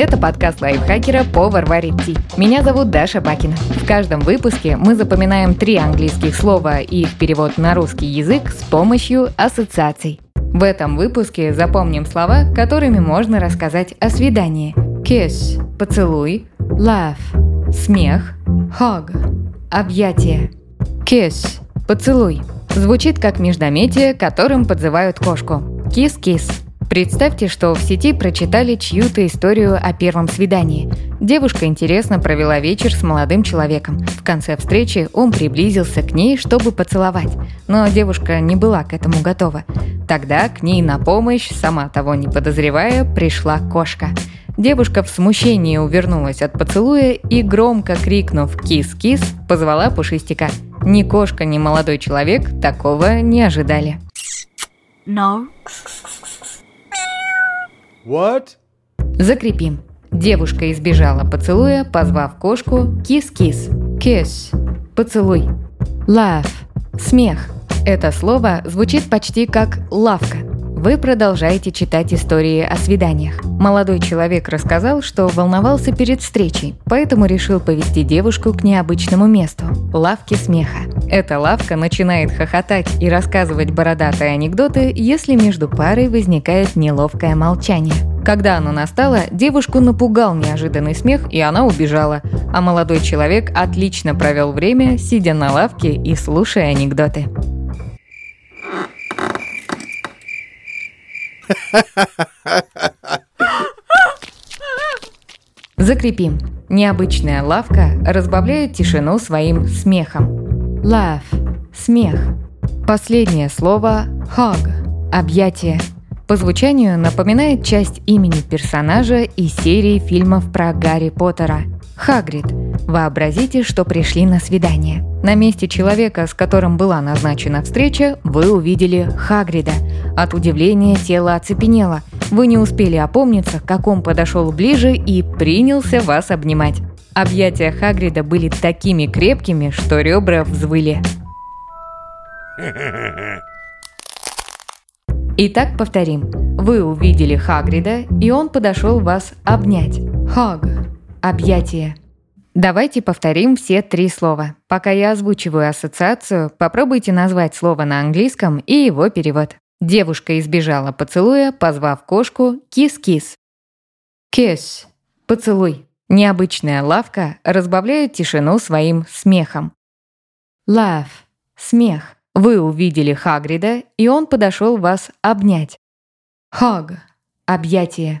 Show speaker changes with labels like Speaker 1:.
Speaker 1: Это подкаст лайфхакера «Повар варит ти». Меня зовут Даша Бакина. В каждом выпуске мы запоминаем три английских слова и их перевод на русский язык с помощью ассоциаций. В этом выпуске запомним слова, которыми можно рассказать о свидании. Kiss – поцелуй, laugh – смех, hug – объятие. Kiss – поцелуй. Звучит как междометие, которым подзывают кошку. Кис-кис. Представьте, что в сети прочитали чью-то историю о первом свидании. Девушка интересно провела вечер с молодым человеком. В конце встречи он приблизился к ней, чтобы поцеловать. Но девушка не была к этому готова. Тогда к ней на помощь, сама того не подозревая, пришла кошка. Девушка в смущении увернулась от поцелуя и, громко крикнув «Кис-кис», позвала Пушистика. Ни кошка, ни молодой человек такого не ожидали.
Speaker 2: No.
Speaker 3: What?
Speaker 1: Закрепим. Девушка избежала поцелуя, позвав кошку кис-кис. Kiss – поцелуй. Laugh – смех. Это слово звучит почти как «лавка». Вы продолжаете читать истории о свиданиях. Молодой человек рассказал, что волновался перед встречей, поэтому решил повести девушку к необычному месту – лавке смеха. Эта лавка начинает хохотать и рассказывать бородатые анекдоты, если между парой возникает неловкое молчание. Когда оно настало, девушку напугал неожиданный смех, и она убежала, а молодой человек отлично провел время, сидя на лавке и слушая анекдоты. Закрепим. Необычная лавка разбавляет тишину своим смехом. Laugh – смех. Последнее слово hug – объятие. По звучанию напоминает часть имени персонажа из серии фильмов про Гарри Поттера. Хагрид. Вообразите, что пришли на свидание. На месте человека, с которым была назначена встреча, вы увидели Хагрида. От удивления тело оцепенело. Вы не успели опомниться, как он подошел ближе и принялся вас обнимать. Объятия Хагрида были такими крепкими, что ребра взвыли. Итак, повторим. Вы увидели Хагрида, и он подошел вас обнять. Хаг. Объятие. Давайте повторим все три слова. Пока я озвучиваю ассоциацию, попробуйте назвать слово на английском и его перевод. Девушка избежала поцелуя, позвав кошку «кис-кис». Kiss – поцелуй. Необычная лавка разбавляет тишину своим смехом. Laugh – смех. Вы увидели Хагрида, и он подошел вас обнять. Hug – объятие.